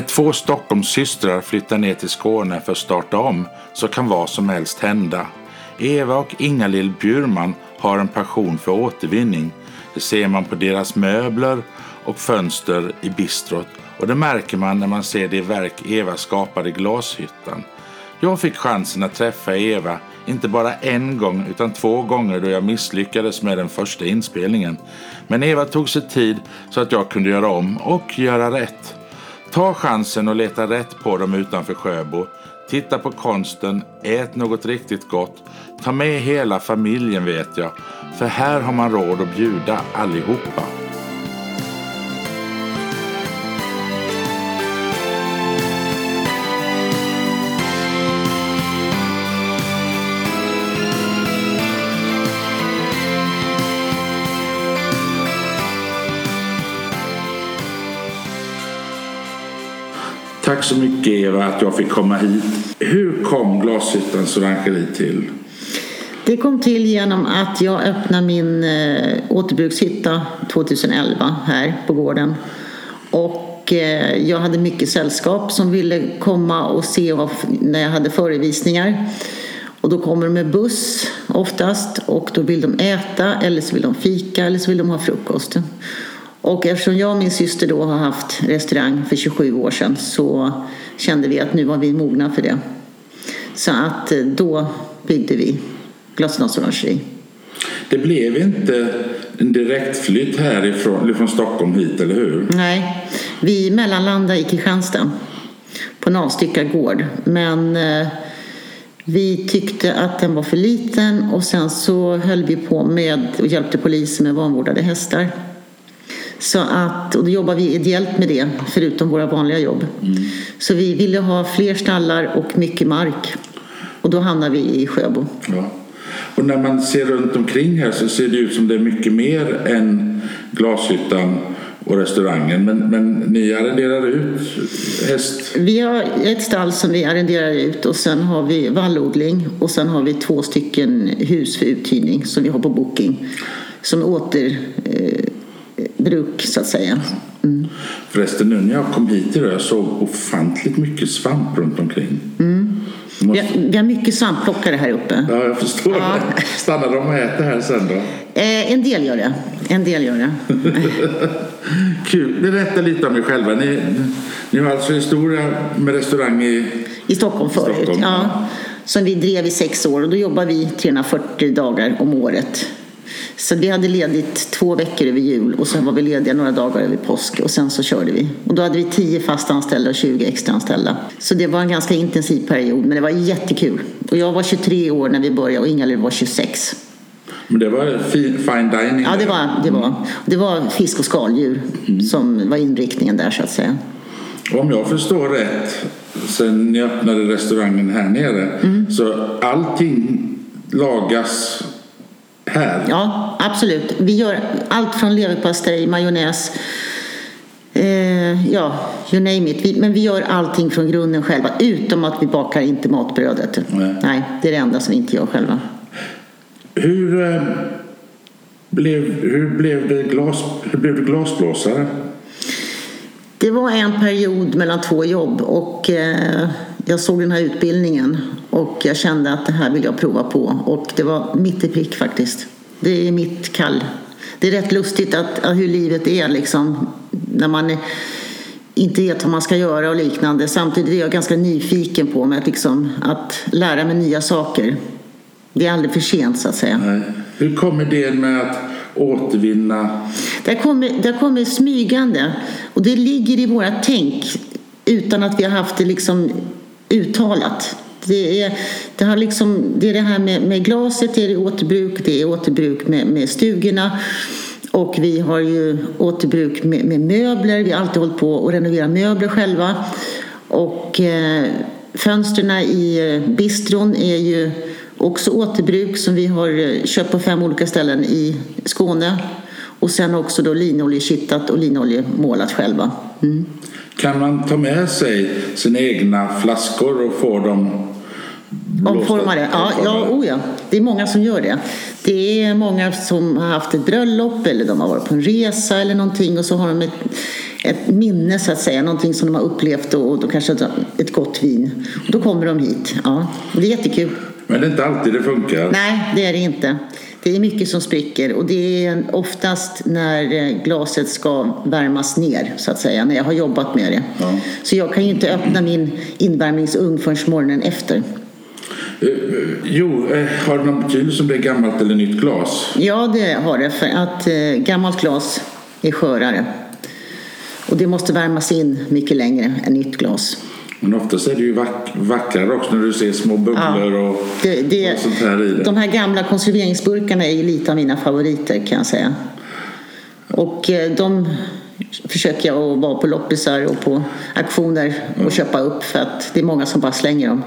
När två Stockholmssystrar flyttar ner till Skåne för att starta om så kan vad som helst hända. Eva och Ingalill Bjurman har en passion för återvinning. Det ser man på deras möbler och fönster i bistrot och det märker man när man ser det verk Eva skapade i Glashyttan. Jag fick chansen att träffa Eva, inte bara en gång utan två gånger då jag misslyckades med den första inspelningen. Men Eva tog sig tid så att jag kunde göra om och göra rätt. Ta chansen och leta rätt på dem utanför Sjöbo. Titta på konsten, ät något riktigt gott. Ta med hela familjen vet jag, för här har man råd att bjuda allihopa. Tack så mycket Eva att jag fick komma hit. Hur kom Glashyttans orangeri till? Det kom till genom att jag öppnade min eh, återbrukshytta 2011 här på gården. Och eh, jag hade mycket sällskap som ville komma och se när jag hade förevisningar. Och då kommer de med buss oftast och då vill de äta eller så vill de fika eller så vill de ha frukost. Och eftersom jag och min syster då har haft restaurang för 27 år sedan så kände vi att nu var vi mogna för det. Så att eh, då byggde vi Glasnosorangeri. Det blev inte en direktflytt härifrån från Stockholm hit, eller hur? Nej, vi mellanlandade i Kristianstad på en avstyckad gård. Men eh, vi tyckte att den var för liten och sen så höll vi på med och hjälpte polisen med vanvårdade hästar. Så att, och då jobbar vi ideellt med det, förutom våra vanliga jobb. Mm. Så vi ville ha fler stallar och mycket mark. Och då hamnade vi i Sjöbo. Ja. Och när man ser runt omkring här så ser det ut som det är mycket mer än Glashyttan och restaurangen. Men, men ni arrenderar ut häst? Vi har ett stall som vi arrenderar ut och sen har vi vallodling och sen har vi två stycken hus för uthyrning som vi har på booking. Som åter eh, bruk så att säga. Mm. Förresten nu när jag kom hit idag jag såg ofantligt mycket svamp runt omkring. Mm. Måste... Vi, har, vi, har, mycket svampplockare här uppe. Ja, jag förstår ja. det. Stannar de och äter här sen då? Eh, en del gör det. En del gör det. Kul. Berätta lite om er själva. Ni, ni har alltså historia med restaurang i, I Stockholm förut. Stockholm. Ja. Som vi drev i sex år och då jobbar vi 340 dagar om året så vi hade ledigt två veckor över jul och sen var vi lediga några dagar över påsk och sen så körde vi. Och då hade vi 10 fast anställda och 20 extra anställda. Så det var en ganska intensiv period men det var jättekul. Och jag var 23 år när vi började och Ingalill var 26. Men det var fine dining? Ja, det var, det var, det var fisk och skaldjur mm. som var inriktningen där så att säga. Om jag förstår rätt, sen ni öppnade restaurangen här nere, mm. så allting lagas här? Ja, absolut. Vi gör allt från leverpastej, majonnäs, eh, ja, you name it. Vi, men vi gör allting från grunden själva, utom att vi bakar inte matbrödet. Nej. Nej det är det enda som vi inte gör själva. Hur, eh, blev, hur, blev, det glas, hur blev du glasblåsare? Det var en period mellan två jobb och eh, jag såg den här utbildningen och jag kände att det här vill jag prova på. Och det var mitt i prick faktiskt. Det är mitt kall. Det är rätt lustigt att, att hur livet är liksom när man inte vet vad man ska göra och liknande. Samtidigt är jag ganska nyfiken på mig att, liksom, att lära mig nya saker. Det är aldrig för sent så att säga. Nej. Hur kommer det med att återvinna? Det kommer, det kommer smygande och det ligger i våra tänk utan att vi har haft det liksom uttalat. Det är det, har liksom, det, är det här med, med glaset, det är återbruk, det är återbruk med, med stugorna. Och vi har ju återbruk med, med möbler. Vi har alltid hållit på att renovera möbler själva. Och eh, fönstren i eh, bistron är ju också återbruk som vi har eh, köpt på fem olika ställen i Skåne. Och sen också då linoljekittad och linoljemålat själva. Mm. Kan man ta med sig sina egna flaskor och få dem Omforma det? Ja, ja, oh ja, det är många som gör det. Det är många som har haft ett bröllop eller de har varit på en resa eller någonting och så har de ett, ett minne så att säga, någonting som de har upplevt och då kanske ett gott vin. Och då kommer de hit. Ja, det är jättekul. Men det är inte alltid det funkar? Nej, det är det inte. Det är mycket som spricker och det är oftast när eh, glaset ska värmas ner så att säga, när jag har jobbat med det. Ja. Så jag kan ju inte öppna min invärmningsugn förrän morgonen efter. Eh, jo, eh, har det någon betydelse om det är gammalt eller nytt glas? Ja, det har det. För att gammalt glas är skörare. Och det måste värmas in mycket längre än nytt glas. Men oftast är det ju vack, vackrare också när du ser små bubblor ja, och, det, det, och sånt här i det. De här gamla konserveringsburkarna är ju lite av mina favoriter kan jag säga. Och eh, de försöker jag att vara på loppisar och på auktioner och ja. köpa upp för att det är många som bara slänger dem.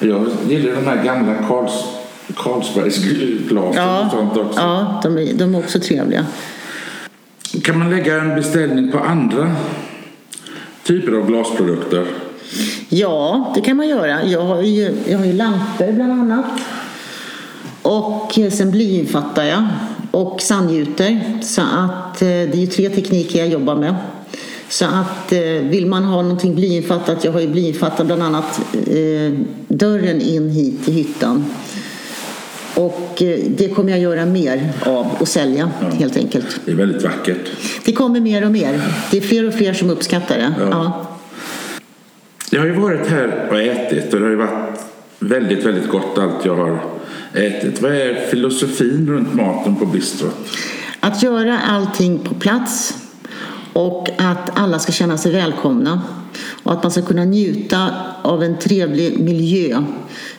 Jag gillar de här gamla Karls, Carlsbergsglasen ja, och sånt också. Ja, de är, de är också trevliga. Kan man lägga en beställning på andra typer av glasprodukter? Ja, det kan man göra. Jag har ju, jag har ju lampor bland annat. Och sen blyinfattar jag. Och sandgjuter. Så att eh, det är ju tre tekniker jag jobbar med. Så att eh, vill man ha någonting blyinfattat, jag har ju blyinfattat bland annat eh, dörren in hit till hyttan. Och det kommer jag göra mer av och sälja ja. helt enkelt. Det är väldigt vackert. Det kommer mer och mer. Det är fler och fler som uppskattar det. Ja. ja. Jag har ju varit här och ätit och det har ju varit väldigt, väldigt gott allt jag har ätit. Vad är filosofin runt maten på bistrot? Att göra allting på plats och att alla ska känna sig välkomna och att man ska kunna njuta av en trevlig miljö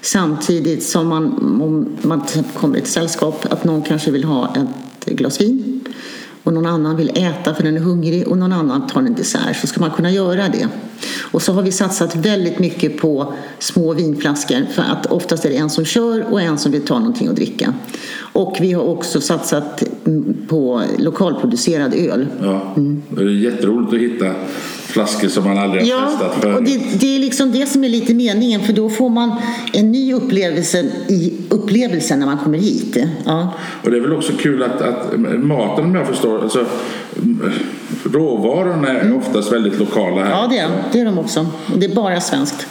samtidigt som man, om man kommer i ett sällskap, att någon kanske vill ha ett glas vin och någon annan vill äta för den är hungrig och någon annan tar en dessert så ska man kunna göra det. Och så har vi satsat väldigt mycket på små vinflaskor för att oftast är det en som kör och en som vill ta någonting att dricka. Och vi har också satsat på lokalproducerad öl. Ja, det är jätteroligt att hitta flaskor som man aldrig har ja, testat förut. Och det, det, är liksom det som är lite meningen för då får man en ny upplevelse i upplevelsen när man kommer hit. Ja. Och det är väl också kul att, att maten om jag förstår, alltså, råvarorna är mm. oftast väldigt lokala här. Ja det är, det är de också. Det är bara svenskt.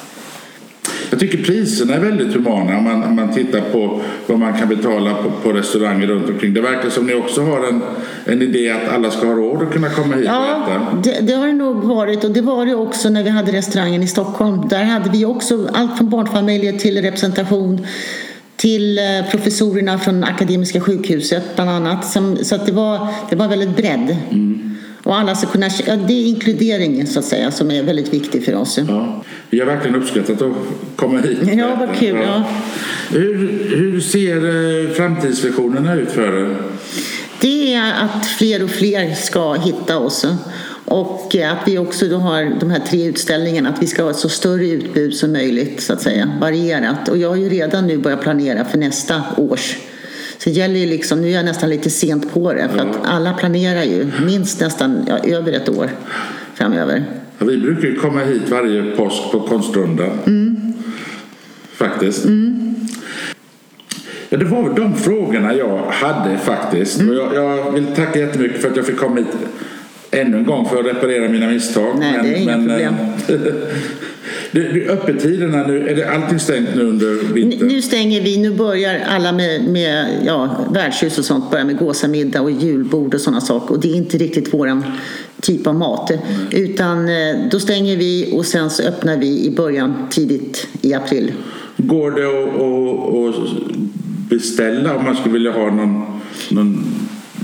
Jag tycker priserna är väldigt humana om man, om man tittar på vad man kan betala på, på restauranger runt omkring. Det verkar som ni också har en, en idé att alla ska ha råd att kunna komma hit ja, och äta. Det, det har det nog varit och det var det också när vi hade restaurangen i Stockholm. Där hade vi också allt från barnfamiljer till representation till eh, professorerna från Akademiska sjukhuset bland annat. Så att det, var, det var väldigt bredd. Mm. Och alla ska kunna, ja, det är inkluderingen så att säga som är väldigt viktig för oss. Ja, vi har verkligen uppskattat att komma hit. Ja, vad kul. Ja. ja. Hur, hur ser eh, framtidsvisionerna ut för er? Det är att fler och fler ska hitta oss. Och att vi också då har de här tre utställningarna, att vi ska ha ett så större utbud som möjligt, så att säga, varierat. Och jag har ju redan nu börjat planera för nästa års det gäller ju liksom, nu är jag nästan lite sent på det för att alla planerar ju minst nästan ja, över ett år framöver. Ja, vi brukar ju komma hit varje påsk på konstrundan. Mm. Faktiskt. Mm. Ja, det var väl de frågorna jag hade faktiskt. Mm. Jag, jag, vill tacka jättemycket för att jag fick komma hit ännu en gång för att reparera mina misstag. Nej, men, det är inga men, problem. Det, öppettiderna nu, är det allting stängt nu under vintern? Nu stänger vi, nu börjar alla med, med ja, värdshus och sånt börjar med gåsamiddag och julbord och sådana saker och det är inte riktigt våran typ av mat. Mm. Utan eh, då stänger vi och sen så öppnar vi i början tidigt i april. Går det att, att beställa om man skulle vilja ha någon, någon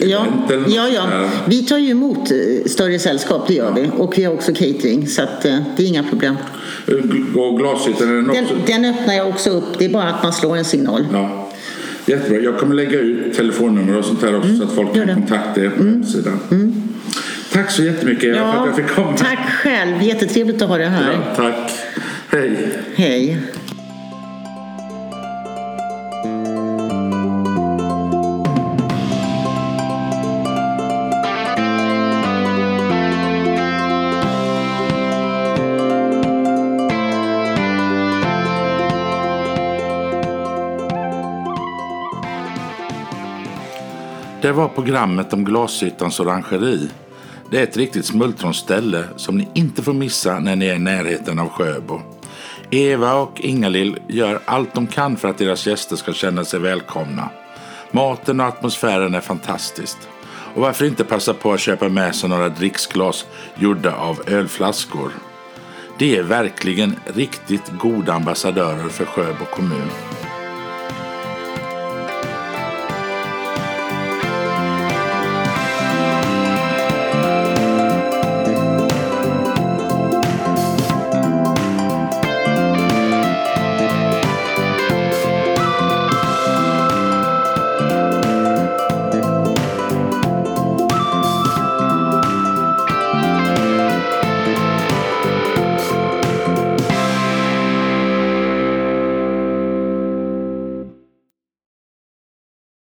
Ja, ja, ja. Vi tar ju emot eh, större sällskap, det gör vi. Och vi har också catering, så att, eh, det är inga problem. Och glashyttan, den, också... den, den öppnar jag också upp. Det är bara att man slår en signal. Ja. Jättebra. Jag kommer lägga ut telefonnummer och sånt här också mm, så att folk kan kontakta er på mm. hemsidan. Mm. Tack så jättemycket ja, för att jag fick komma. Tack själv. Jättetrevligt att ha dig här. Ja, tack. Hej. Hej. Det var programmet om Glashyttans orangeri. Det är ett riktigt smultronställe som ni inte får missa när ni är i närheten av Sjöbo. Eva och Ingalill gör allt de kan för att deras gäster ska känna sig välkomna. Maten och atmosfären är fantastiskt. Och varför inte passa på att köpa med sig några dricksglas gjorda av ölflaskor? De är verkligen riktigt goda ambassadörer för Sjöbo kommun.